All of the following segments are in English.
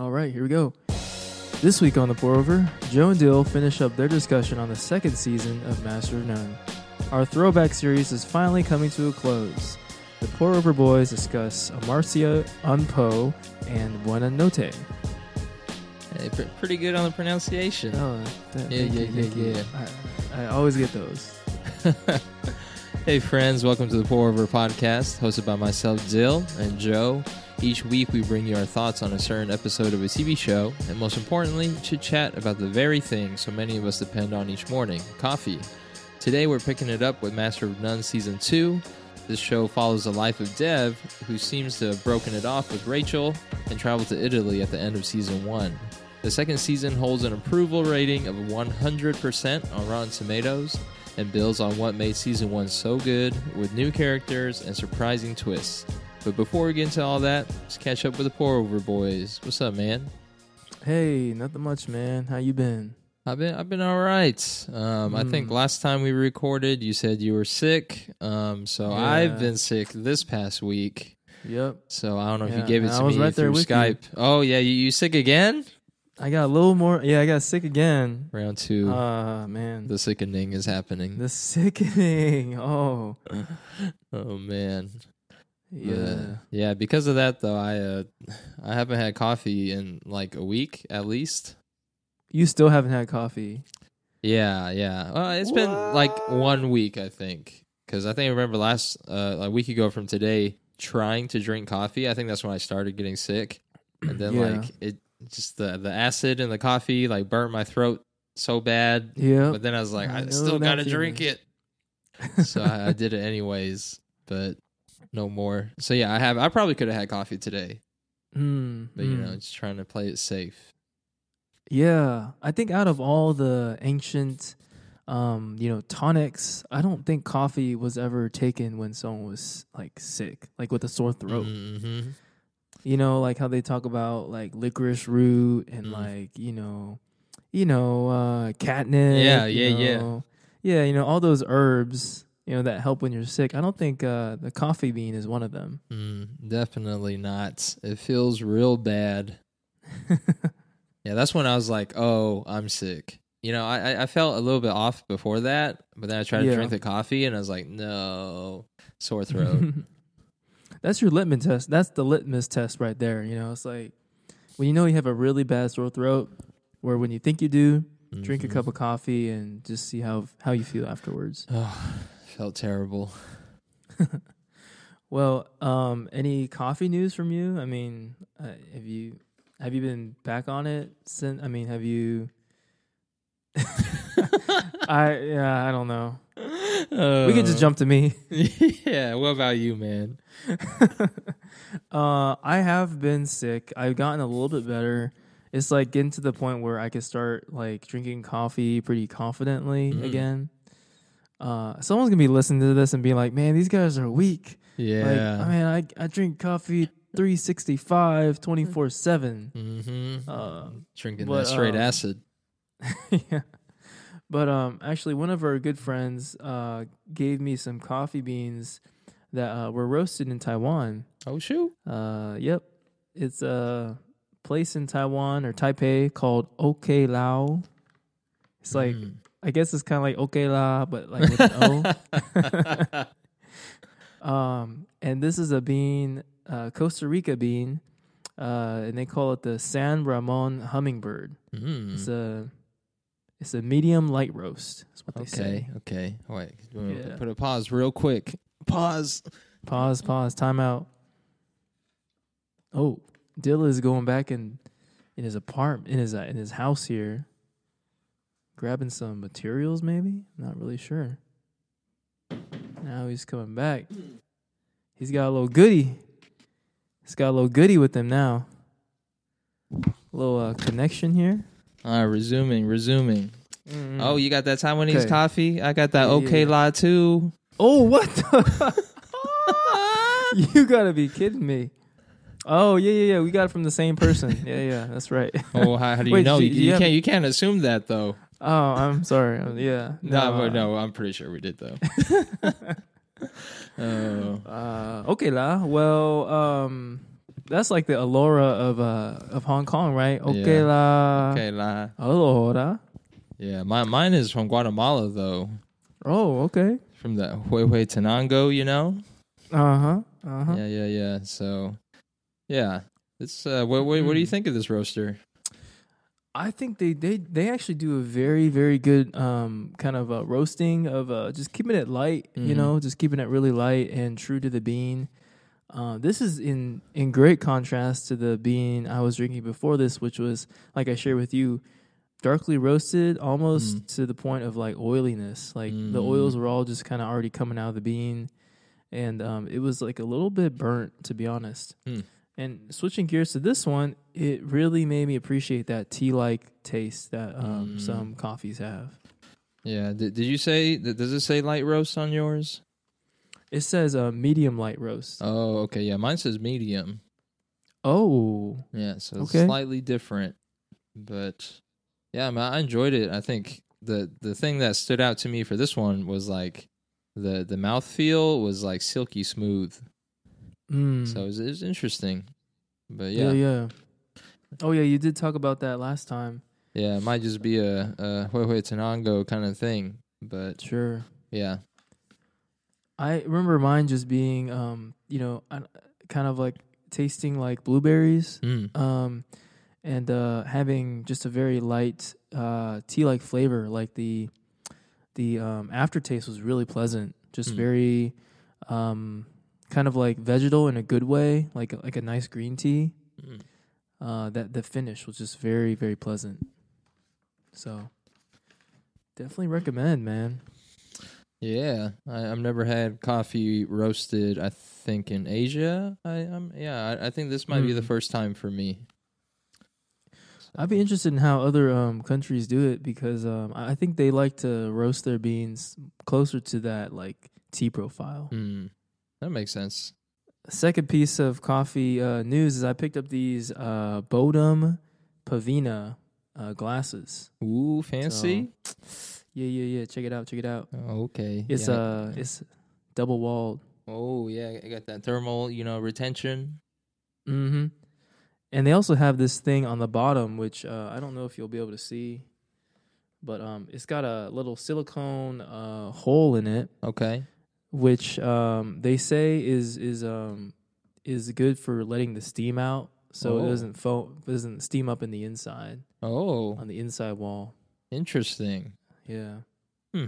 All right, here we go. This week on the Pour Over, Joe and Dill finish up their discussion on the second season of Master of None. Our throwback series is finally coming to a close. The Pour Over boys discuss Amarcia, Unpo, and Buona Notte. Hey, pr- pretty good on the pronunciation. Oh, th- Yeah, yeah, you, yeah, yeah. I, I always get those. hey, friends, welcome to the Pour Over Podcast, hosted by myself, Dill, and Joe. Each week, we bring you our thoughts on a certain episode of a TV show, and most importantly, chit chat about the very thing so many of us depend on each morning coffee. Today, we're picking it up with Master of None Season 2. This show follows the life of Dev, who seems to have broken it off with Rachel and traveled to Italy at the end of Season 1. The second season holds an approval rating of 100% on Rotten Tomatoes and builds on what made season 1 so good with new characters and surprising twists. But before we get into all that, let's catch up with the Pour Over Boys. What's up, man? Hey, nothing much, man. How you been? I've been I've been all right. Um, I think Mm. last time we recorded, you said you were sick. Um, so Yeah. I've been sick this past week. Yep. So I don't know if you gave it to me right through with you. Skype. Oh yeah, you, you sick again? I got a little more. Yeah, I got sick again. Round two. Ah, man. the sickening is happening. The sickening. Oh, oh man. Yeah. But, yeah. Because of that, though, I uh, I haven't had coffee in like a week at least. You still haven't had coffee. Yeah, yeah. Well, it's been like one week, I think, because I think I remember last uh, a week ago from today trying to drink coffee. I think that's when I started getting sick, and then Yeah. like it just the the acid in the coffee like burnt my throat so bad. Yeah. But then I was like, I I, still gotta drink it, so I, I did it anyways. But no more. So yeah, I have. I probably could have had coffee today, Mm, but you mm. know, just trying to play it safe. Yeah, I think out of all the ancient, um, you know, tonics, I don't think coffee was ever taken when someone was like sick, like with a sore throat. Mm-hmm. You know, like how they talk about like licorice root and Mm. like you know, you know, uh, catnip. Yeah, yeah, yeah. yeah. You know, all those herbs, you know, that help when you're sick. I don't think uh, the coffee bean is one of them. Mm, definitely not. It feels real bad. Yeah, that's when I was like, "Oh, I'm sick." You know, I I- felt a little bit off before that, but then I tried to drink the coffee, and I was like, "No, sore throat." That's your litmus test. That's the litmus test right there. You know, it's like when you know you have a really bad sore throat, where when you think you do, drink a Mhm. cup of coffee and just see how how you feel afterwards. Oh, felt terrible. Well, um, any coffee news from you? I mean, uh, have you have you been back on it since? I mean, have you? I yeah, I don't know. we could just Uh, jump to me. yeah. What about you, man? uh, I have been sick. I've gotten a little bit better. It's like getting to the point where I could start like drinking coffee pretty confidently Mm. again. Uh, someone's gonna be listening to this and be like, "Man, these guys are weak." Yeah. Like, I mean, I I drink coffee 365, 24 seven. mm-hmm. Uh, Drinking but, that straight um, acid. yeah. But um, actually, one of our good friends uh gave me some coffee beans that uh, were roasted in Taiwan. Oh shoot. Uh, yep. It's a place in Taiwan or Taipei called OK Lao. It's like Mm. I guess it's kind of like OK La, but like with an O. um, and this is a bean, uh, Costa Rica bean, uh, and they call it the San Ramon hummingbird. Mm. It's a it's a medium light roast. That's what they Okay. say. Okay. Wait. I'm Yeah. Put a pause real quick. Pause. Pause. Pause. Time out. Oh, Dilla is going back in in his apartment in his uh, in his house here, grabbing some materials. Maybe not really sure. Now he's coming back. He's got a little goody. He's got a little goody with him now. A little uh, connection here. All right. Resuming. Resuming. Mm. Oh, you got that Taiwanese Okay. coffee? I got that Yeah, OK. La too. Oh, what? the- you gotta be kidding me. Oh yeah, yeah, yeah. We got it from the same person. Yeah, yeah. That's right. Oh, how, how do you Wait, know? You, you you can't. You can't assume that though. Oh, I'm sorry. Yeah. No, but no, I'm pretty sure we did though. oh, Uh, okay, la. Well, um, that's like the Alora of uh of Hong Kong, right? Okay la. Okay, la. Alora. Yeah, my, mine is from Guatemala though, Oh, okay. from the Huehuetenango, you know. Uh huh. Uh huh. Yeah, yeah, yeah. So, yeah, it's. Uh, what, what, what do you Mm. think of this roaster? I think they they they actually do a very very good um kind of uh, roasting of uh just keeping it light, you Mhm. know, just keeping it really light and true to the bean. Uh, this is in in great contrast to the bean I was drinking before this, which was like I shared with you, darkly roasted, almost Mm. to the point of like oiliness. Like the Mm. oils were all just kind of already coming out of the bean, and um, it was like a little bit burnt, to be honest. Hmm. And switching gears to this one, it really made me appreciate that tea-like taste that um, Mm. some coffees have. Yeah, did, did you say? Does it say light roast on yours? It says uh, medium light roast. Oh, okay. Yeah, mine says medium. Oh, Yeah, so it's Okay. slightly different, but yeah, I, mean, I enjoyed it. I think the the thing that stood out to me for this one was like the the mouth feel was like silky smooth. Mm. So it was, it was interesting. But yeah. yeah, yeah, Oh yeah, you did talk about that last time. yeah, it might just be a a Huehuetenango kind of thing. But Sure. yeah, I remember mine just being, um, you know, kind of like tasting like blueberries, mm. um, and uh, having just a very light uh, tea-like flavor. Like the the um, aftertaste was really pleasant, just Mm. very um, kind of like vegetal in a good way, like like a nice green tea. Mm. Uh, that the finish was just very very pleasant. So definitely recommend, man. yeah. I, I've never had coffee roasted. I think in Asia. I um yeah. I, I think this might be the Mm. first time for me. I'd be interested in how other um, countries do it because um, I I think they like to roast their beans closer to that like tea profile. Mm. That makes sense. Second piece of coffee uh, news is I picked up these uh, Bodum Pavina uh, glasses. Ooh, fancy. Yeah, yeah, yeah. Check it out. Check it out. Oh, okay. It's yeah. uh, it's double walled. Oh yeah, I got that thermal, you know, retention. Mm-hmm. And they also have this thing on the bottom, which uh, I don't know if you'll be able to see, but um, it's got a little silicone uh, hole in it. Okay. Which um, they say is is um, is good for letting the steam out, so it Oh. doesn't fo- doesn't steam up in the inside Oh, on the inside wall. interesting. Yeah. Hmm.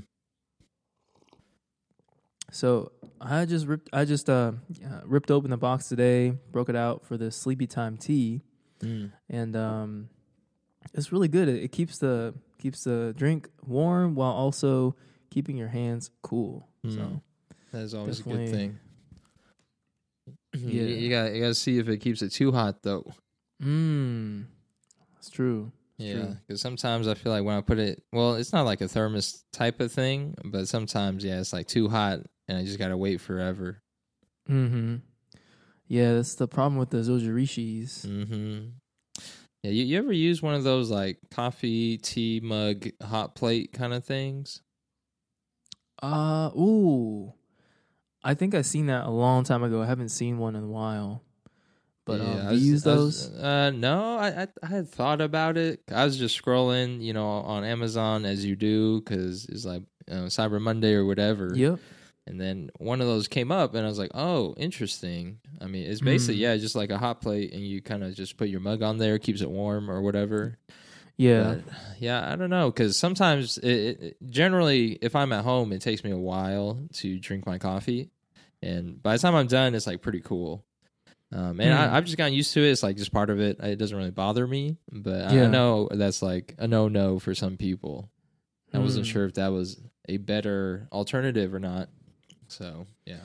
So I just ripped I just uh, uh, ripped open the box today, broke it out for the sleepy time tea, Mm. and um, it's really good. It, it keeps the keeps the drink warm while also keeping your hands cool. Mm. So That is always a good thing. Yeah. You, you got you got to see if it keeps it too hot though. mm, it's true. It's Yeah, because sometimes I feel like when I put it, well, it's not like a thermos type of thing, but sometimes yeah, it's like too hot, and I just gotta wait forever. Mm-hmm. Yeah, that's the problem with the Zojirushis. Mm-hmm. Yeah, you, you ever use one of those like coffee tea mug hot plate kind of things? Uh, ooh. I think I seen that a long time ago. I haven't seen one in a while. But Yeah, um, do was- you use I was- those? uh, no, I, I I had thought about it. I was just scrolling, you know, on Amazon as you do, because it's like you know, Cyber Monday or whatever. Yep. And then one of those came up, and I was like, "Oh, interesting." I mean, it's basically Mm. yeah, just like a hot plate, and you kind of just put your mug on there, keeps it warm or whatever. Yeah. But, yeah, I don't know because sometimes it, it generally, if I'm at home, it takes me a while to drink my coffee, and by the time I'm done, it's like pretty cool. Um, and Hmm. I, I've just gotten used to it. It's like just part of it. It doesn't really bother me, but I Yeah. know that's like a no no for some people. I wasn't Mm. sure if that was a better alternative or not. So yeah,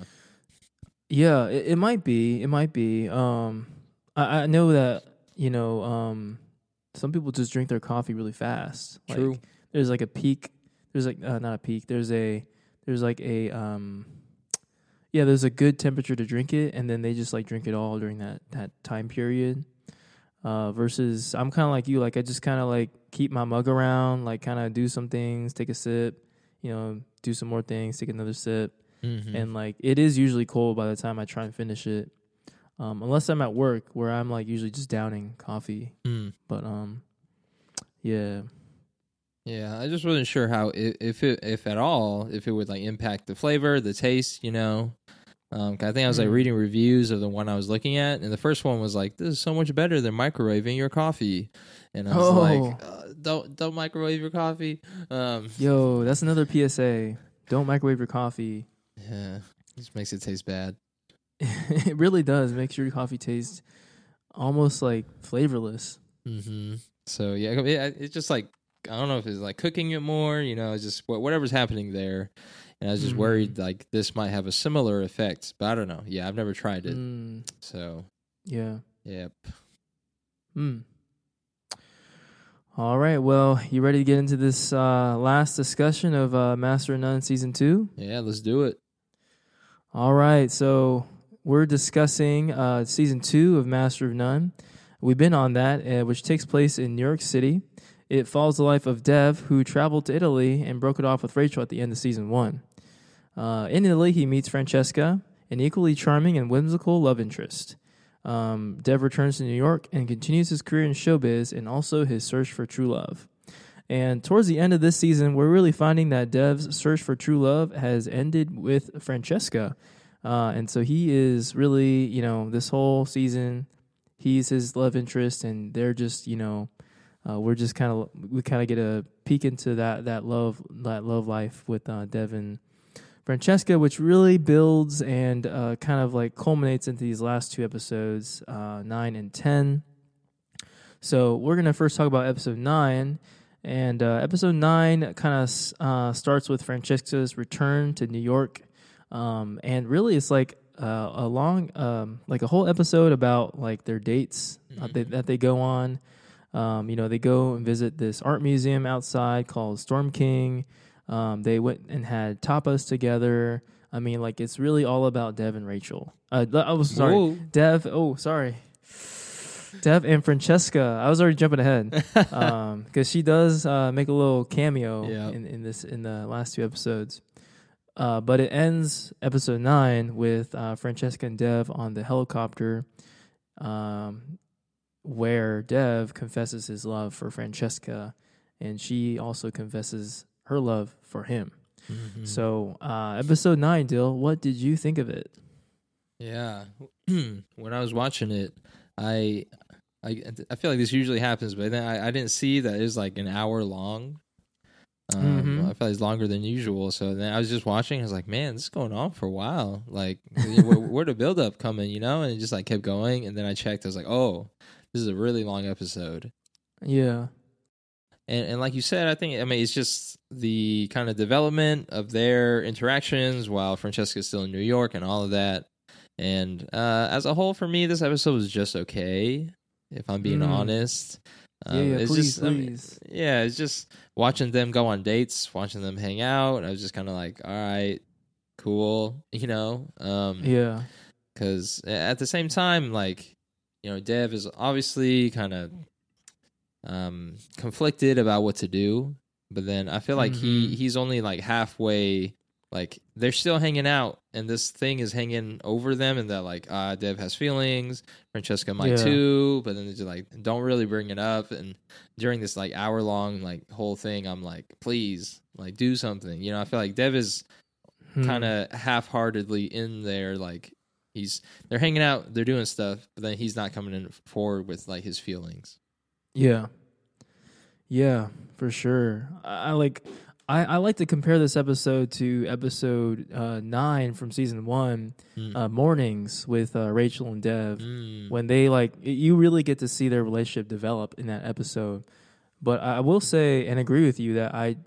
Yeah, it, it might be. It might be. Um, I, I know that you know. Um, some people just drink their coffee really fast. Like, true. there's like a peak. There's like uh, not a peak. There's a there's like a um, yeah. There's a good temperature to drink it, and then they just like drink it all during that that time period. Uh, versus I'm kind of like you. Like I just kind of like keep my mug around, like kind of do some things, take a sip, you know, do some more things, take another sip Mhm. and like it is usually cold by the time I try and finish it. Um, unless I'm at work where I'm like usually just downing coffee. Mm. But um, yeah, Yeah, I just wasn't sure how if it if at all if it would like impact the flavor, the taste, you know. Um, I think I was like Mm. reading reviews of the one I was looking at, and the first one was like, "This is so much better than microwaving your coffee," and I was Oh. like, uh, "Don't don't microwave your coffee." Um, yo, that's another PSA. Don't microwave your coffee. yeah, just makes it taste bad. it really does. Makes your coffee taste almost like flavorless. hmm So yeah, it- it's just like I don't know if it's like cooking it more, you know, it's just wha- whatever's happening there. And I was just Mhm. worried like this might have a similar effect, but I don't know. Yeah, I've never tried it, Mm, so yeah. yep. Mm. All right. Well, you ready to get into this uh, last discussion of uh, Master of None season two? Yeah, let's do it. All right. So we're discussing uh, season two of Master of None. We've been on that, uh, which takes place in New York City. It follows the life of Dev, who traveled to Italy and broke it off with Rachel at the end of season one. Uh, in Italy, he meets Francesca, an equally charming and whimsical love interest. Um, Dev returns to New York and continues his career in showbiz and also his search for true love. And towards the end of this season, we're really finding that Dev's search for true love has ended with Francesca. Uh, and so he is really, you know, this whole season, he's his love interest, and they're just, you know, uh, we're just kind of we kind of get a peek into that that love that love life with uh, Dev and Francesca, which really builds and uh, kind of like culminates into these last two episodes, uh, nine and ten. So we're gonna first talk about episode nine, and uh, episode nine kind of uh, starts with Francesca's return to New York, um, and really it's like uh, a long, um, like a whole episode about like their dates that, they, that they go on. Um, you know, they go and visit this art museum outside called Storm King. Um, they went and had tapas together. I mean, like it's really all about Dev and Rachel. Uh, I was sorry, Whoa. Dev. Oh, sorry, Dev and Francesca. I was already jumping ahead because she does uh, make a little cameo Yeah. in, in this in the last two episodes. Uh, but it ends episode nine with uh, Francesca and Dev on the helicopter, um, where Dev confesses his love for Francesca, and she also confesses her love for him. Mhm. So, uh, episode nine, Dill, what did you think of it? Yeah. when I was watching it, I, I I feel like this usually happens, but then I, I didn't see that it was like an hour long. Um, Mhm. I felt like it's longer than usual. So then I was just watching. I was like, man, this is going on for a while. Like, where, where the build up coming, you know? And it just like kept going. And then I checked. I was like, oh, this is a really long episode. Yeah, And and like you said, I think I mean it's just the kind of development of their interactions while Francesca's still in New York and all of that. And uh, as a whole, for me, this episode was just okay. If I'm being Mm. honest, yeah, yeah. Um, it's Please, just, I mean, yeah, it's just watching them go on dates, watching them hang out. I was just kind of like, all right, cool, you know. Um, yeah, because at the same time, like you know, Dev is obviously kind of um conflicted about what to do, but then I feel like he Mhm. he's only like halfway. Like they're still hanging out, and this thing is hanging over them, and that like ah, Dev has feelings, Francesca might Yeah. too, but then they just like don't really bring it up. And during this like hour long like whole thing, I'm like, please, like do something. You know, I feel like Dev is Hmm. kind of half-heartedly in there like he's they're hanging out they're doing stuff but then he's not coming in forward with like his feelings Yeah. Yeah, for sure. I, I like I, I like to compare this episode to episode uh, nine from season one, Mm. uh, mornings with uh, Rachel and Dev. Mm. When they like, you really get to see their relationship develop in that episode. But I will say and agree with you that I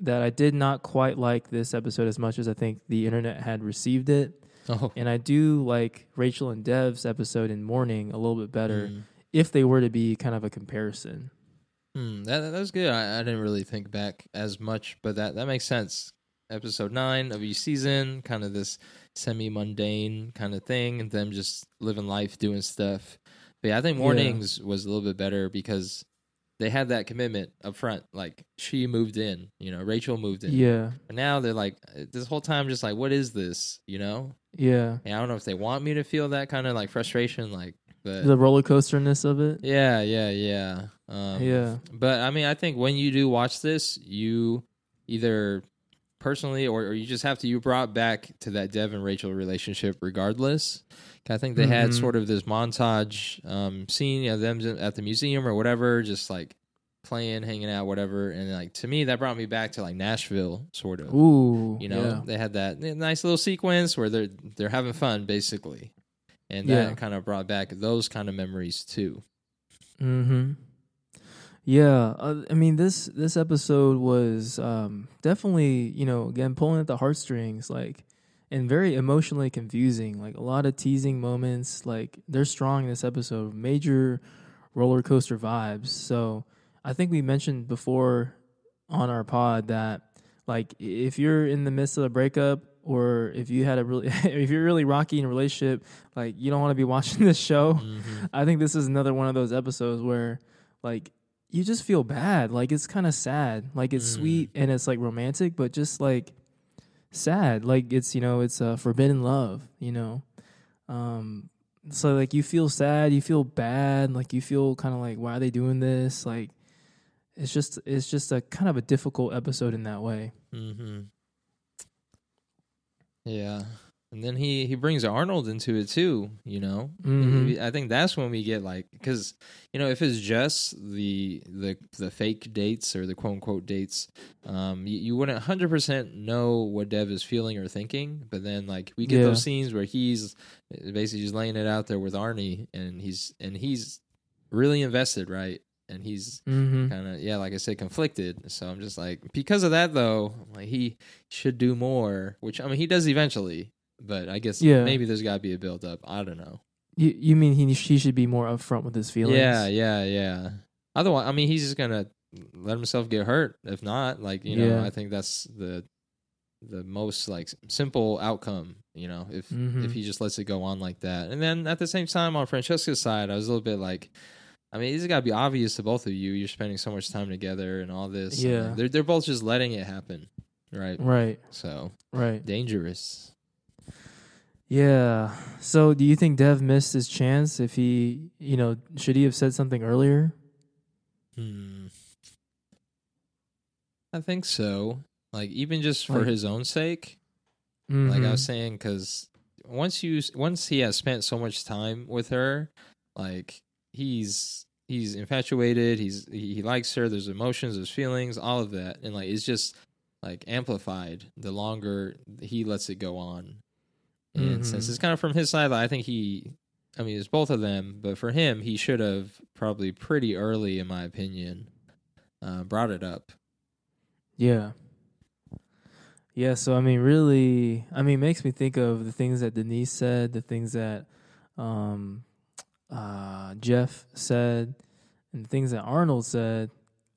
that I did not quite like this episode as much as I think the internet had received it. oh And I do like Rachel and Dev's episode in Morning a little bit better Mm. if they were to be kind of a comparison. Mm, that that was good I, I didn't really think back as much but that that makes sense episode 9 of each season kind of this semi mundane kind of thing and them just living life doing stuff but yeah i think Yeah. mornings was a little bit better because they had that commitment up front. Like she moved in, you know, Rachel moved in. Yeah. But now they're like this whole time, just like, what is this? You know? Yeah. And I don't know if they want me to feel that kind of like frustration, like, The roller coasterness of it. yeah, yeah, yeah. Um, yeah. But I mean, I think when you do watch this, you either personally or, or you just have to you brought back to that Dev and Rachel relationship regardless. I think they had Mhm. sort of this montage um, scene of them at the museum or whatever, just like playing, hanging out, whatever. And like to me, that brought me back to like Nashville, sort of. Ooh. You know, Yeah. they had that nice little sequence where they're they're having fun, basically, and that Yeah. kind of brought back those kind of memories too. Mm-hmm. Yeah, uh, I mean this this episode was um, definitely you know again pulling at the heartstrings like and very emotionally confusing like a lot of teasing moments like they're strong in this episode major roller coaster vibes so I think we mentioned before on our pod that like if you're in the midst of a breakup or if you had a really if you're really rocky in a relationship like you don't want to be watching this show Mhm. I think this is another one of those episodes where like you just feel bad. Like it's kind of sad. Like it's Mm. sweet and it's like romantic, but just like sad. Like it's, you know, it's a forbidden love, you know. Um so like you feel sad, you feel bad, like you feel kind of like why are they doing this? Like it's just it's just a kind of a difficult episode in that way. Mm-hmm. Yeah, and then he he brings Arnold into it too. You know, Mhm. I think that's when we get like because you know if it's just the the the fake dates or the quote unquote dates, um, you, you wouldn't hundred percent know what Dev is feeling or thinking. But then like we get Yeah. those scenes where he's basically just laying it out there with Arnie, and he's and he's really invested, right? And he's Mhm. kind of yeah like i said conflicted so i'm just like because of that though like he should do more which i mean he does eventually but i guess Yeah. maybe there's got to be a build up i don't know You you mean he he should be more upfront with his feelings? yeah yeah yeah otherwise i mean he's just gonna let himself get hurt if not like you know i think that's the the most like simple outcome you know if Mhm. if he just lets it go on like that and then at the same time on francesca's side i was a little bit like I mean, it's got to be obvious to both of you. You're spending so much time together and all this. I mean, Yeah. they're they're both just letting it happen, right? Right. So Right. dangerous. Yeah. So, do you think Dev missed his chance? If he, you know, should he have said something earlier? Hmm. I think so. Like even just for Like- his own sake, like I Mhm. was saying, because once you once he has spent so much time with her, like he's he's infatuated. He's he, he likes her. There's emotions, there's feelings, all of that, and like it's just like amplified the longer he lets it go on. And since Mhm. it's kind of from his side, I think he, I mean, it's both of them, but for him, he should have probably pretty early, in my opinion, uh, brought it up. Yeah. Yeah, so I mean really I mean it makes me think of the things that Denise said, the things that um uh Jeff said, and things that Arnold said.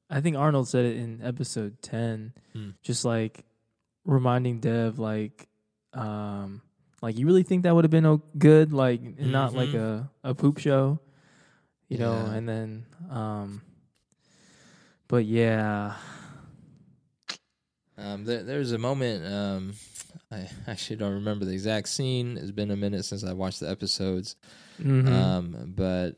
I think Arnold said it in episode 10. Hmm. Just like reminding Dev like um like you really think that would have been o- good like and not like a a poop show you know and then um but yeah Um, there, there's a moment. Um, I actually don't remember the exact scene. It's been a minute since I watched the episodes. Mhm. Um, but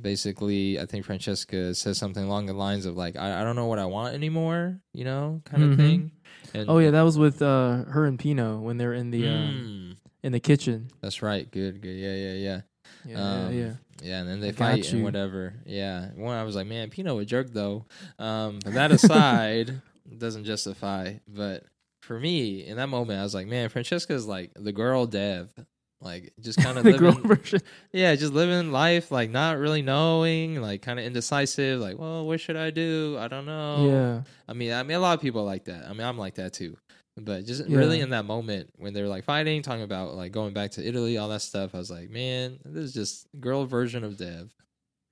basically, I think Francesca says something along the lines of like, "I, I don't know what I want anymore," you know, kind of Mhm. thing. And, Oh yeah, that was with uh, her and Pino when they're in the um, Mm, in the kitchen. that's right. Good, good. Yeah, yeah, yeah. Yeah, Um, yeah. Yeah, and then they I fight and whatever. Yeah, one I was like, man, Pino a jerk though. Um, but that aside, doesn't justify. But for me, in that moment, I was like, man, Francesca's like the girl Dev, like just kind of the girl living, version. yeah, just living life, like not really knowing, like kind of indecisive, like, well, what should I do? I don't know. Yeah, I mean, I mean, a lot of people are like that. I mean, I'm like that too. But just Yeah. really in that moment when they're like fighting, talking about like going back to Italy, all that stuff, I was like, man, this is just girl version of Dev.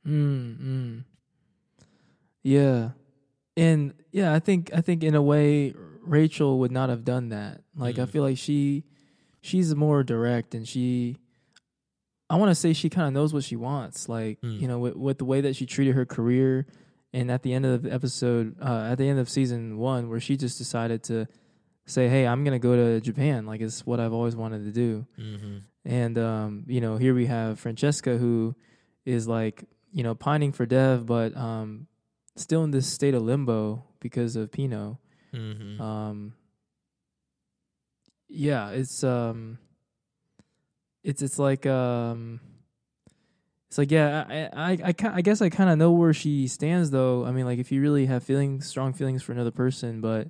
mm, mm. yeah, and yeah. I think I think in a way Rachel would not have done that. Like I Mm. feel like she she's more direct and she. I want to say she kind of knows what she wants. Like Mm. you know, with, with the way that she treated her career and at the end of the episode, uh, at the end of season one, where she just decided to say, "Hey, I'm gonna go to Japan. Like it's what I've always wanted to do." Mm-hmm. And um, you know, here we have Francesca who is like, you know, pining for Dev, but um, still in this state of limbo because of Pino. Mm-hmm. Um, yeah, it's um, it's it's like um, it's like yeah, I I I, I, guess I kind of know where she stands though. I mean, like if you really have feelings, strong feelings for another person, but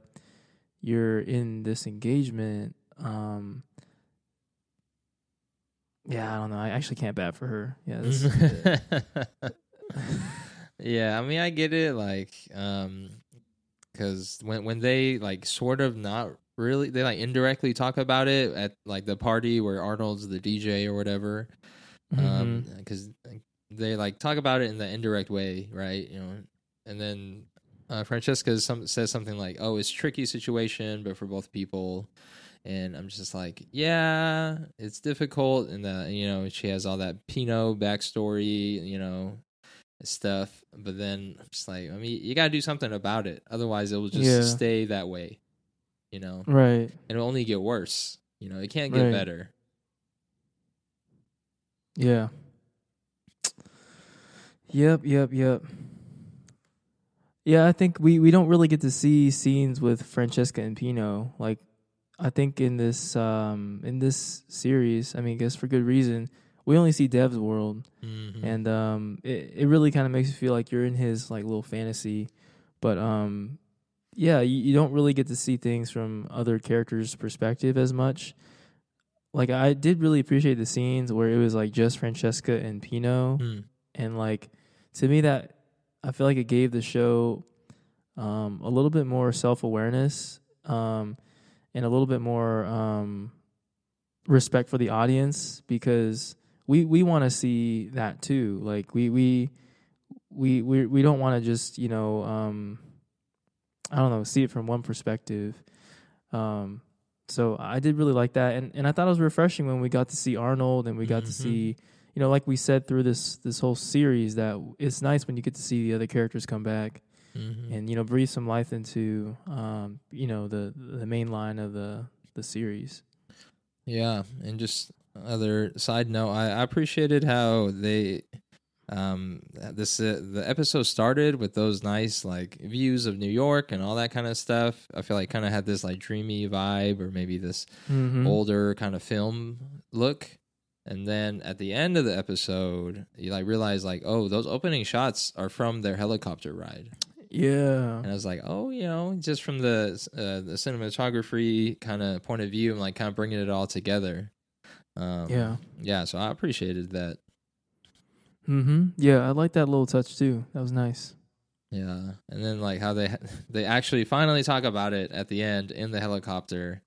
you're in this engagement, um, yeah, I don't know. I actually can't bat for her. Yeah, yeah, I mean, I get it. Like, um, because when when they like sort of not really, they like indirectly talk about it at like the party where Arnold's the DJ or whatever. Um, Mhm. because they like talk about it in the indirect way, right? You know, and then uh, Francesca some, says something like, "Oh, it's tricky situation, but for both people." And I'm just like, yeah, it's difficult, and that you know she has all that Pino backstory, you know, stuff. But then I'm just like, I mean, you gotta do something about it, otherwise it will just Yeah. stay that way, you know, right. and it'll only get worse. You know, it can't get Right. better. Yeah. Yep, yep, yep. Yeah, I think we, we don't really get to see scenes with Francesca and Pino. Like I think in this um in this series, I mean, I guess for good reason, we only see Dev's world. Mhm. And um it, it really kind of makes you feel like you're in his like little fantasy. But um yeah, you, you don't really get to see things from other characters' perspective as much. Like I did really appreciate the scenes where it was like just Francesca and Pino Mm. and like to me that I feel like it gave the show um, a little bit more self awareness um, and a little bit more um, respect for the audience because we we want to see that too. Like we we we we we don't want to just you know um, I don't know see it from one perspective. Um, so I did really like that, and and I thought it was refreshing when we got to see Arnold and we got to Mhm. see you know, like we said through this this whole series, that it's nice when you get to see the other characters come back Mhm. and you know breathe some life into um, you know the the main line of the the series. Yeah, and just other side note, I, I appreciated how they um this uh, the episode started with those nice like views of New York and all that kind of stuff. I feel like kind of had this like dreamy vibe or maybe this Mm-hmm. older kind of film look. And then at the end of the episode, you like realize like, oh, those opening shots are from their helicopter ride. Yeah, And I was like, oh, you know, just from the uh, the cinematography kind of point of view, I'm like kind of bringing it all together. Um, yeah, yeah. So I appreciated that. mm-hmm. yeah. I like that little touch too. That was nice. Yeah, and then like how they they actually finally talk about it at the end in the helicopter.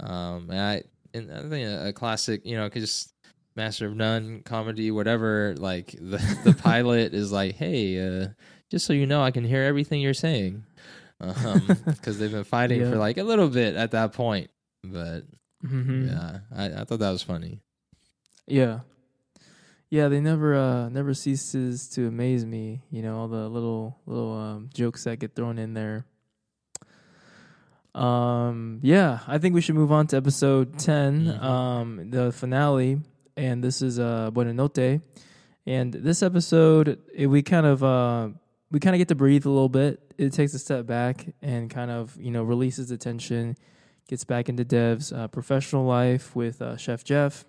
Um, and I and I think a, a classic, you know, cause Master of None comedy, whatever. Like the the pilot is like, hey, uh, just so you know, I can hear everything you're saying. Um, because they've been fighting Yeah. for like a little bit at that point, but Mm-hmm. yeah, I, I thought that was funny. Yeah. Yeah, they never uh never ceases to amaze me, you know, all the little little um jokes that get thrown in there. Um yeah, I think we should move on to episode 10, Mhm. um the finale and this is uh Buona Notte. And this episode it, we kind of uh we kind of get to breathe a little bit. It takes a step back and kind of, you know, releases the tension, gets back into Dev's uh, professional life with uh, Chef Jeff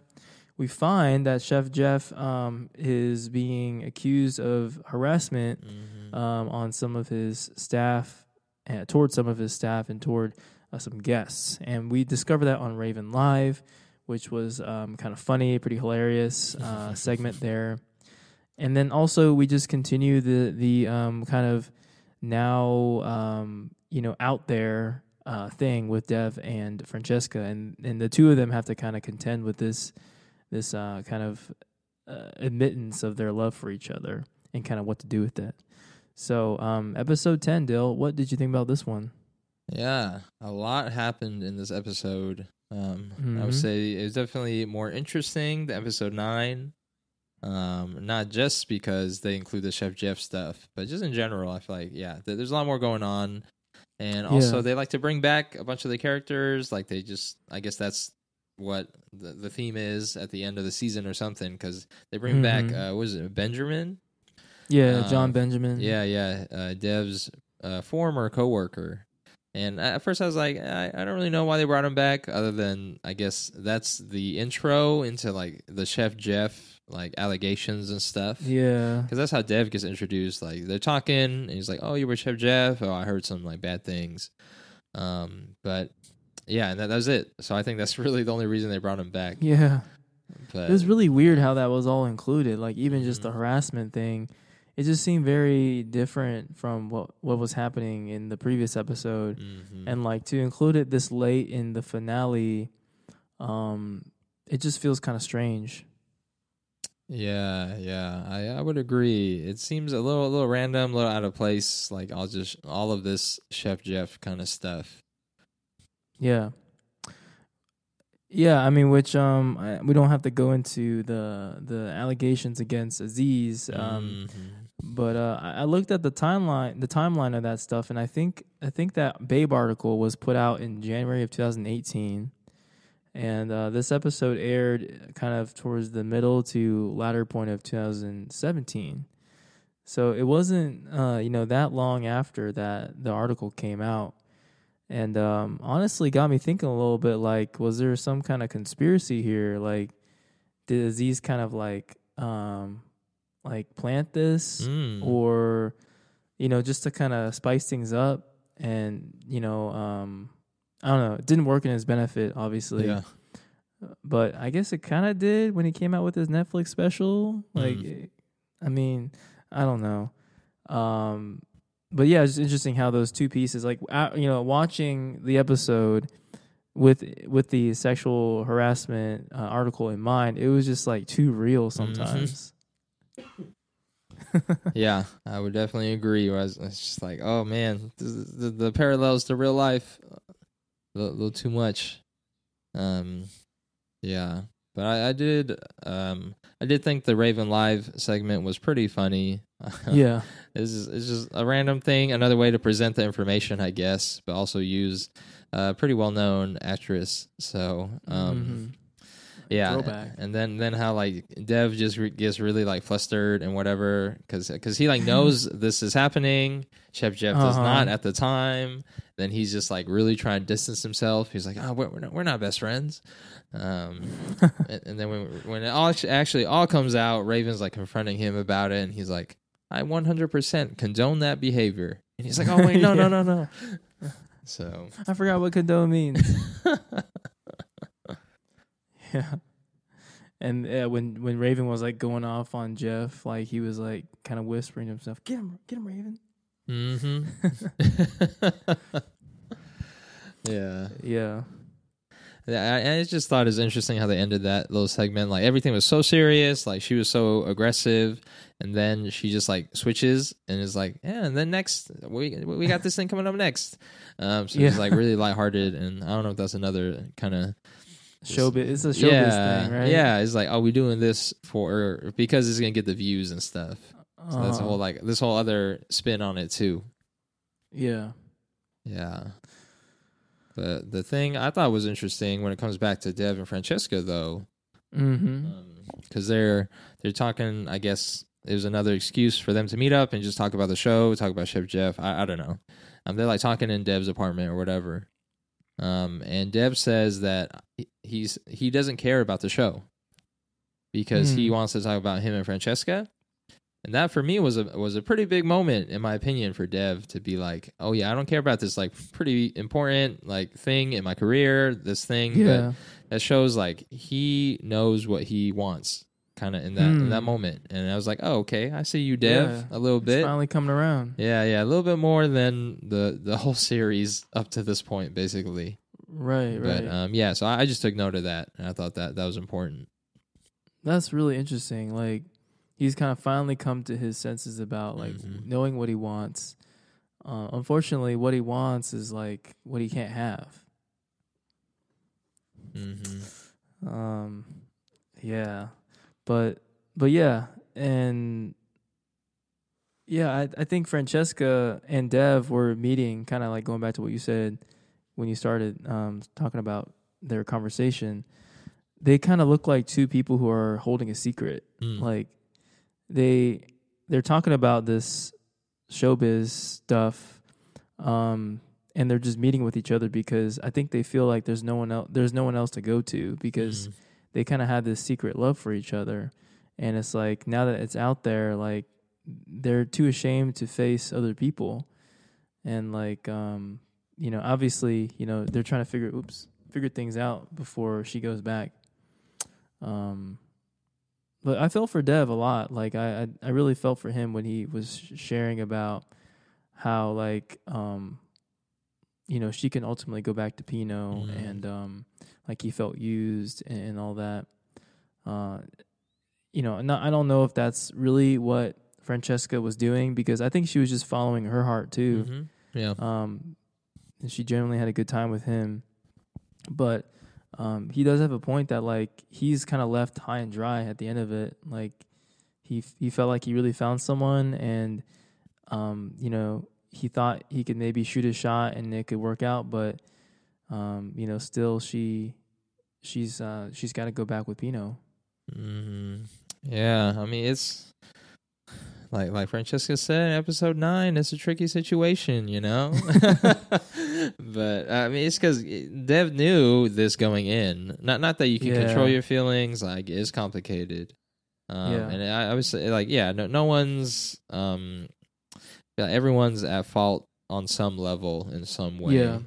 we find that Chef Jeff um, is being accused of harassment Mm-hmm. um, on some of his staff, uh, toward some of his staff, and toward uh, some guests. And we discover that on Raven Live, which was um, kind of funny, pretty hilarious uh, segment there. And then also we just continue the the um, kind of now um, you know out there uh, thing with Dev and Francesca, and and the two of them have to kind of contend with this this uh, kind of uh, admittance of their love for each other and kind of what to do with that. So, um, episode 10, Dill, what did you think about this one? Yeah, a lot happened in this episode. Um, I would say it was definitely more interesting than episode nine. Um, not just because they include the Chef Jeff stuff, but just in general, I feel like yeah, th- there's a lot more going on. And also, Yeah. they like to bring back a bunch of the characters. Like they just, I guess that's what the, the theme is at the end of the season or something. Because they bring back, Mhm. uh, was it Benjamin? Yeah, Uh, Jon Benjamin. Yeah, yeah. Uh, Dev's uh, former coworker. And at first I was like, I, I don't really know why they brought him back, other than I guess that's the intro into like the Chef Jeff like allegations and stuff. Yeah. Because that's how Dev gets introduced. Like they're talking, and he's like, "Oh, you were Chef Jeff. Oh, I heard some like bad things." Um, but yeah, and that, that was it. So I think that's really the only reason they brought him back. Yeah. But It was really weird how that was all included. Like even just the Mhm. harassment thing, it just seemed very different from what what was happening in the previous episode. Mhm. And like to include it this late in the finale, um, it just feels kind of strange. Yeah, yeah, I I would agree. It seems a little a little random, a little out of place. Like I'll just all of this Chef Jeff kind of stuff. Yeah. Yeah, I mean, which um, I, we don't have to go into the the allegations against Aziz. Um, Mhm. But uh, I looked at the timeline, the timeline of that stuff, and I think I think that Babe article was put out in January of 2018, and uh, this episode aired kind of towards the middle to latter point of 2017. So it wasn't, uh, you know, that long after that the article came out, and um, honestly got me thinking a little bit. Like, was there some kind of conspiracy here? Like, did Aziz kind of like, um, like plant this? Mm. or you know just to kind of spice things up and you know um i don't know it didn't work in his benefit obviously yeah, but i guess it kind of did when he came out with his netflix special like Mm. i mean i don't know um but yeah it's interesting how those two pieces like you know watching the episode with with the sexual harassment uh, article in mind it was just like too real sometimes yeah, I would definitely agree. I was, it's just like, oh man, is- the, the parallels to real life, a little, little too much. Um, yeah, but I, I did, um, I did think the Raven Live segment was pretty funny. yeah It's just, it's just a random thing, another way to present the information, I guess, but also use a pretty well known actress. So, um, Mhm. Yeah, Throwback. and then then how like Dev just re- gets really like flustered and whatever because because he like knows this is happening. Chef Jeff does Uh-huh. not at the time. Then he's just like really trying to distance himself. He's like, oh, we're, we're not we're not best friends. Um, and, and then when when it all actually all comes out, Raven's like confronting him about it, and he's like, I 100% condone that behavior. And he's like, oh wait, no, no, no, no. So I forgot what condone means. Yeah. And uh, when when Raven was like going off on Jeff, like he was like kind of whispering to himself, "Get him, get him, Raven." Mm-hmm. yeah. Yeah, Yeah, I, I just thought it was interesting how they ended that little segment. Like everything was so serious, like she was so aggressive, and then she just like switches and is like, "Yeah," and then next we we got this thing coming up next. Um, so it's like really lighthearted, and I don't know if that's another kind of showbiz. It's a showbiz yeah, thing, right? yeah. It's like, are we doing this for because it's gonna get the views and stuff. So that's a Uh, whole like this whole other spin on it too. yeah. Yeah. The the thing I thought was interesting when it comes back to Dev and Francesca though, Mm-hmm. because they're they're talking. I guess it was another excuse for them to meet up and just talk about the show, talk about Chef Jeff. I, I don't know. Um, they're like talking in Dev's apartment or whatever. Um, and Dev says that he's he doesn't care about the show because he Hmm. wants to talk about him and Francesca. And that for me was a was a pretty big moment in my opinion for Dev to be like, oh yeah, I don't care about this like pretty important like thing in my career, this thing, but Yeah. that shows like he knows what he wants kind of in that in that Hmm. moment and i was like oh okay i see you dev Yeah. a little It's bit finally coming around. yeah yeah a little bit more than the the whole series up to this point basically Right, right. but um yeah so I, I just took note of that and i thought that that was important That's really interesting. Like he's kind of finally come to his senses about like Mhm. knowing what he wants. Uh, unfortunately, what he wants is like what he can't have. mm-hmm. Um, yeah, but but yeah, and yeah, I I think Francesca and Dev were meeting, kind of like going back to what you said when you started um, talking about their conversation. They kind of look like two people who are holding a secret. Mm. Like they they're talking about this showbiz stuff, um, and they're just meeting with each other because I think they feel like there's no one else there's no one else to go to because Mm. they kind of had this secret love for each other and it's like now that it's out there like they're too ashamed to face other people and like um you know obviously you know they're trying to figure oops figure things out before she goes back um but I felt for Dev a lot like I I, I really felt for him when he was sharing about how like um you know she can ultimately go back to Pino Mhm. and um like he felt used and, and all that uh you know not, I don't know if that's really what Francesca was doing because I think she was just following her heart too Mhm. Yeah. um and she generally had a good time with him. But um he does have a point that like he's kind of left high and dry at the end of it. Like he he felt like he really found someone and um you know he thought he could maybe shoot a shot and it could work out but um you know still she she's uh she's got to go back with Pino. Hmm Yeah, I mean it's like like Francesca said in episode nine. It's a tricky situation, you know. but I mean, it's because Dev knew this going in. Not not that you can Yeah. control your feelings. Like it's complicated. Um, Yeah. And I, I would say like yeah, no no one's um, everyone's at fault on some level in some way yeah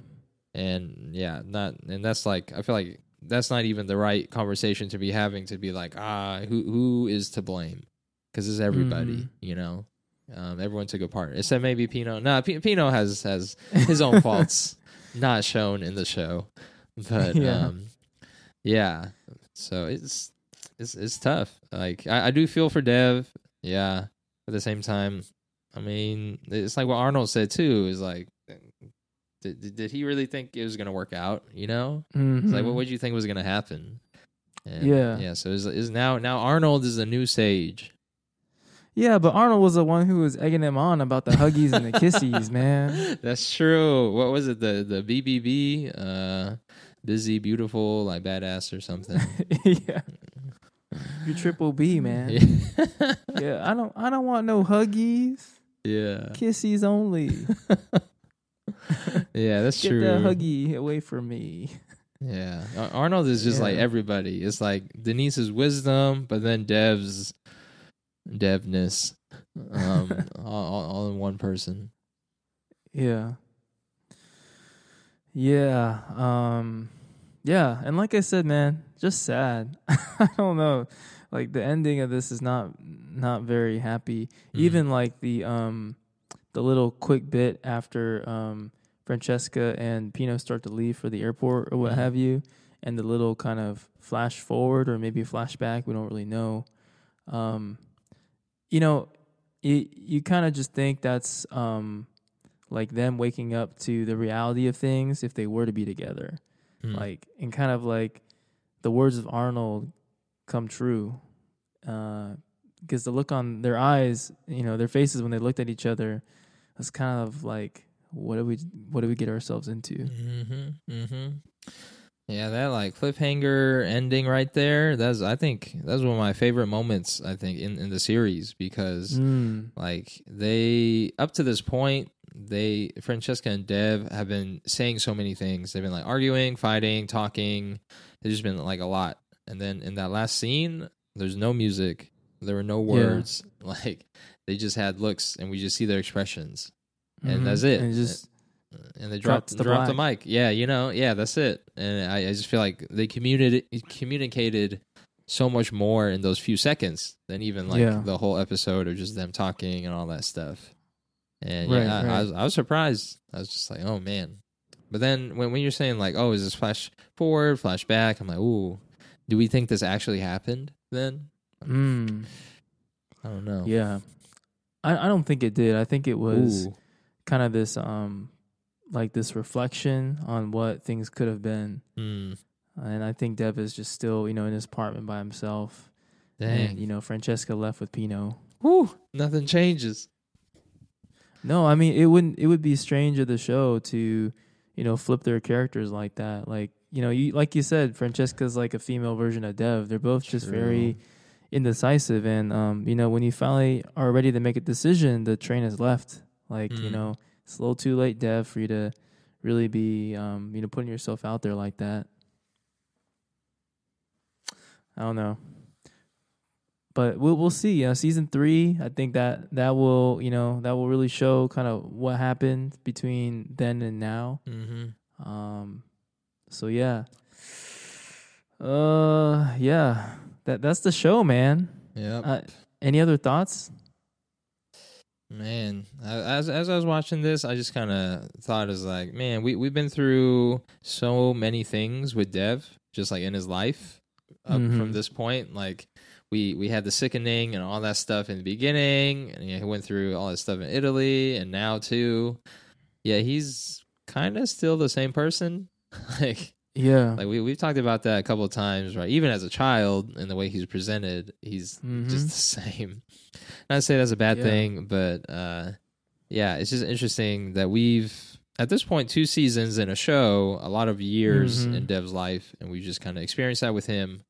and yeah not and that's like i feel like that's not even the right conversation to be having to be like ah who who is to blame because it's everybody Mhm. you know? Um everyone took a part except maybe pino. No P- pino has has his own faults. Not shown in the show. But Yeah. um yeah. So it's it's it's tough. Like I, I do feel for dev. Yeah. At the same time i mean it's like what arnold said too is like did, did, he really think it was going to work out you know? It's like what would you think was going to happen? And, Yeah. yeah so is is now now arnold is the new sage yeah but Arnold was the one who was egging him on about the huggies and the kissies man That's true. What was it? The the BBB, uh, busy, beautiful, like badass or something. yeah you triple B man yeah. Yeah, I don't I don't want no huggies. yeah, Kissies only. yeah, that's Get true. that huggy away from me. Yeah, Arnold is just like everybody. It's like Denise's wisdom, but then Dev's Devness, um, all, all, in one person. Yeah. Yeah. Um yeah, and like I said, man, just sad. I don't know. Like the ending of this is not not very happy. Mhm. Even like the um the little quick bit after um Francesca and Pino start to leave for the airport or what Mhm. have you, and the little kind of flash forward or maybe flashback, we don't really know. Um you know, you you kind of just think that's um like them waking up to the reality of things if they were to be together Hmm. like and kind of like the words of arnold come true because the look on their eyes you know their faces when they looked at each other was kind of like what do we what do we get ourselves into Mm-hmm. Mm-hmm. Yeah, that like cliffhanger ending right there. That's I think that's one of my favorite moments. I think in in the series because mm. like they up to this point they Francesca and Dev have been saying so many things. They've been like arguing, fighting, talking. There's just been like a lot. And then in that last scene, there's no music. There were no Yeah. words. Like they just had looks, and we just see their expressions And Mhm. that's it. and just and they dropped the dropped the mic. Yeah, you know, yeah, that's it. And I, I just feel like they communicated communicated so much more in those few seconds than even like Yeah. the whole episode of just them talking and all that stuff. And Right, yeah, I, I was I was surprised. I was just like, oh man. But then when when you're saying like, oh, is this flash forward, flash back? I'm like, ooh, do we think this actually happened? Then mm, I don't know. yeah I, I don't think it did i think it was Ooh. kind of this um like this reflection on what things could have been Mm. and I think Dev is just still, you know, in his apartment by himself, Dang. And, you know, Francesca left with Pino. Whew, nothing changes. No, I mean it wouldn't. It would be strange of the show to, you know, flip their characters like that. Like you know, you like you said, Francesca's like a female version of Dev. They're both just very indecisive, and um, you know, when you finally are ready to make a decision, the train has left. Like you Mm. know, it's a little too late, Dev, for you to really be, um, you know, putting yourself out there like that. I don't know. But we'll we'll see. You know, season three, I think that that will you know that will really show kind of what happened between then and now. Mm-hmm. Um, so yeah, uh, yeah, that that's the show, man. Yep. Uh, any other thoughts? Man, as as I was watching this, I just kind of thought as like, man, we we've been through so many things with Dev, just like in his life up from Mhm. this point. Like we we had the sickening and all that stuff in the beginning, and yeah, he went through all that stuff in Italy, and now too. Yeah, he's kind of still the same person. like Yeah, like we we've talked about that a couple of times, right? Even as a child, and the way he's presented, he's Mhm. just the same. Not to say that's a bad Yeah. thing, but uh, yeah, it's just interesting that we've at this point two seasons in a show, a lot of years Mhm. in Dev's life, and we've just kind of experienced that with him,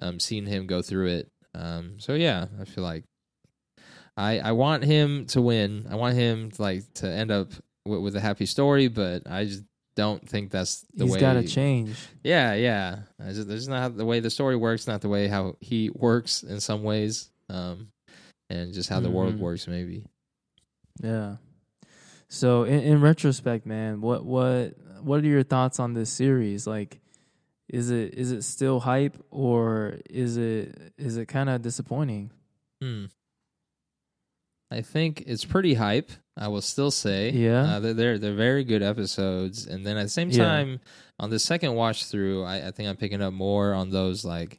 um, seen him go through it. Um, so yeah, I feel like I I want him to win. I want him to, like to end up with, with a happy story, but I just don't think that's the he's way. He's got to change. Yeah, yeah. I just, that's not the way the story works. Not the way how he works in some ways, um, and just how the world Mhm. works. Maybe. Yeah. So in, in retrospect, man, what what what are your thoughts on this series? Like, is it is it still hype or is it is it kind of disappointing? Hmm. I think it's pretty hype. I will still say, Yeah. uh, they're, they're very good episodes. And then at the same Yeah. time, on the second watch through, I, I think I'm picking up more on those like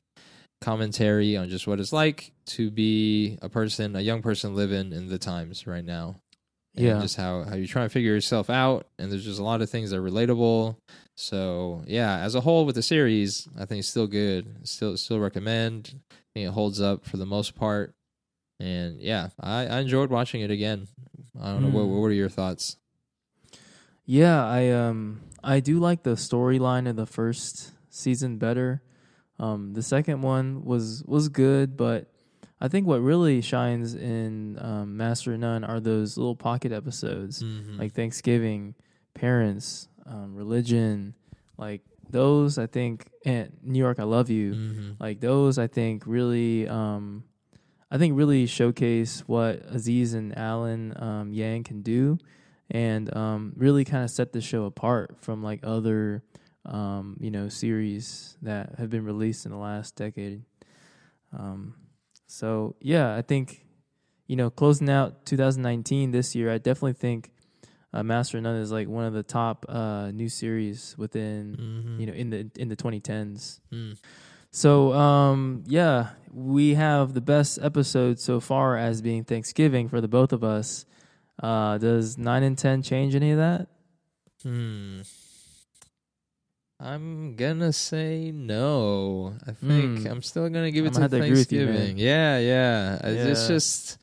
commentary on just what it's like to be a person, a young person living in the times right now. and Yeah. just how how you try and figure yourself out and there's just a lot of things that are relatable so yeah as a whole with the series i think it's still good still still recommend i think it holds up for the most part and yeah i, I enjoyed watching it again i don't know what, Mm. what are your thoughts Yeah, I um I do like the storyline of the first season better. Um the second one was was good, but I think what really shines in um, Master of None are those little pocket episodes. Mhm. like Thanksgiving, parents, um, religion, like those. I think and New York, I love you. Mhm. Like those, I think really, um, I think really showcase what Aziz and Alan um, Yang can do, and um, really kind of set the show apart from like other, um, you know, series that have been released in the last decade. Um, so yeah, I think you know closing out 2019 this year, I definitely think uh, Master of None is like one of the top uh, new series within Mhm. you know in the in the 2010s. Mm. So um yeah, we have the best episode so far as being Thanksgiving for the both of us. Uh does 9 and 10 change any of that? Hmm. I'm gonna say no. I think Hmm. I'm still gonna give it I'm to have to you. Thanksgiving. yeah, yeah. It's just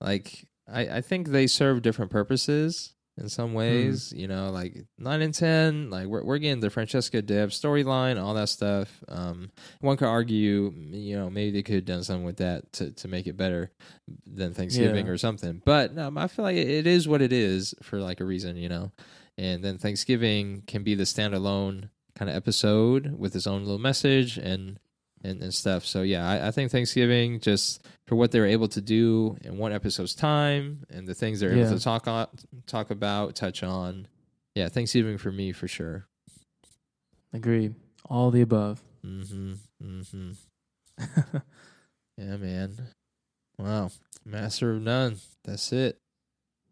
like I, I think they serve different purposes in some ways. You know, like nine and ten, like we're we're getting the Francesca Dev storyline, all that stuff. Um, one could argue, you know, maybe they could have done something with that to to make it better than Thanksgiving Yeah. or something. But no, I feel like it is what it is for like a reason, you know and then Thanksgiving can be the standalone kind of episode with its own little message and and, and stuff. So yeah, I, I think Thanksgiving just for what they were able to do in one episode's time and the things they're able to talk on, talk about, touch on. Yeah, Thanksgiving for me for sure. Agreed. All the above. Mm-hmm. Mm-hmm. Yeah, man. Wow. Master of none. That's it.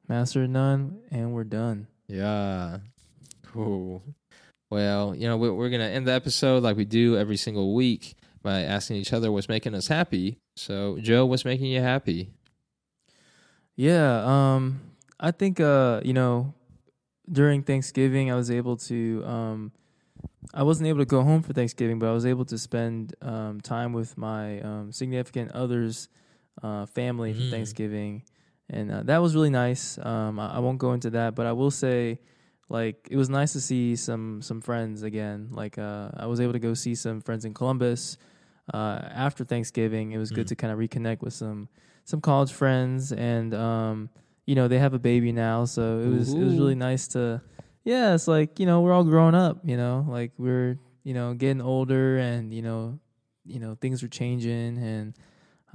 Master of None and we're done. Yeah. Cool. Well, you know, we're, we're going to end the episode like we do every single week by asking each other what's making us happy. So, Joe, what's making you happy? Yeah, um, I think uh, you know, during Thanksgiving, I was able to um, I wasn't able to go home for Thanksgiving, but I was able to spend um, time with my um, significant other's uh, family for Mm. Thanksgiving, and uh, that was really nice. Um, I, I won't go into that, but I will say, like, it was nice to see some some friends again. Like, uh, I was able to go see some friends in Columbus uh, after Thanksgiving. It was good Mm. to kind of reconnect with some some college friends, and um, you know, they have a baby now, so it was it was really nice to yeah, it's like, you know, we're all growing up, you know, like we're, you know, getting older and, you know, you know, things are changing and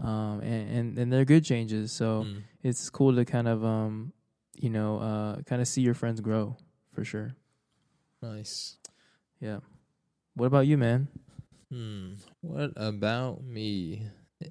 um and and, and they're good changes. So Mm. it's cool to kind of um you know, uh kind of see your friends grow for sure. Nice. Yeah. What about you, man? Hmm. What about me?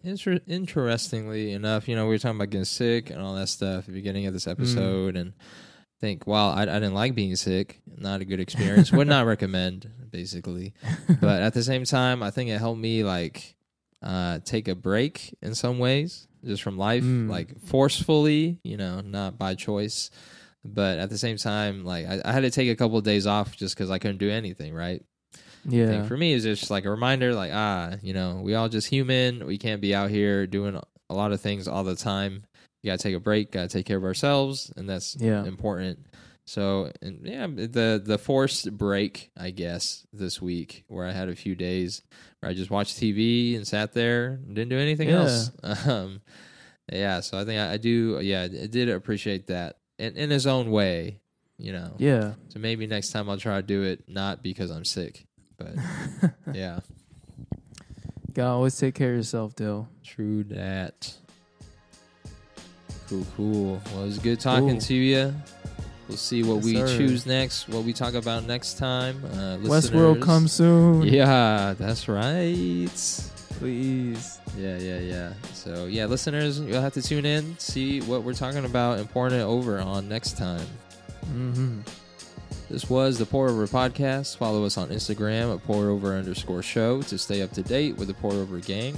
Inter- interestingly enough, you know, we were talking about getting sick and all that stuff at the beginning of this episode, and I think, wow, I, I didn't like being sick. Not a good experience. Would not recommend, basically. But at the same time, I think it helped me like uh, take a break in some ways, just from life, Mm. like forcefully, you know, not by choice. But at the same time, like I, I had to take a couple of days off just because I couldn't do anything, right? Yeah. thing for me is just like a reminder like ah you know we all just human we can't be out here doing a lot of things all the time you gotta take a break gotta take care of ourselves and that's Yeah. important so and yeah the the forced break i guess this week where i had a few days where i just watched tv and sat there and didn't do anything Yeah. else um yeah so i think I, I do yeah i did appreciate that in, in his own way you know Yeah. so maybe next time I'll try to do it not because I'm sick, but yeah, Gotta always take care of yourself, Dill. true that. Cool, cool. Well, it was good talking Cool. to you. We'll see what Yes, we sir. choose next, what we talk about next time. Uh, Westworld comes soon. Yeah, that's right. Please. Yeah, yeah, yeah. So, yeah, listeners, you'll have to tune in, see what we're talking about, and pouring it over on next time. Mm-hmm. This was the Pour Over Podcast. Follow us on Instagram at Pour Over underscore show to stay up to date with the Pour Over gang.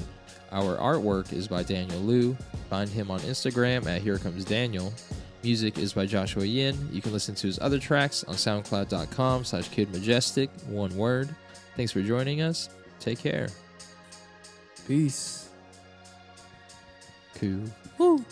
Our artwork is by Daniel Liu. Find him on Instagram at Here Comes Daniel. Music is by Joshua Yin. You can listen to his other tracks on soundcloud.com slash Kid Majestic, one word. Thanks for joining us. Take care. Peace. Cool. Woo.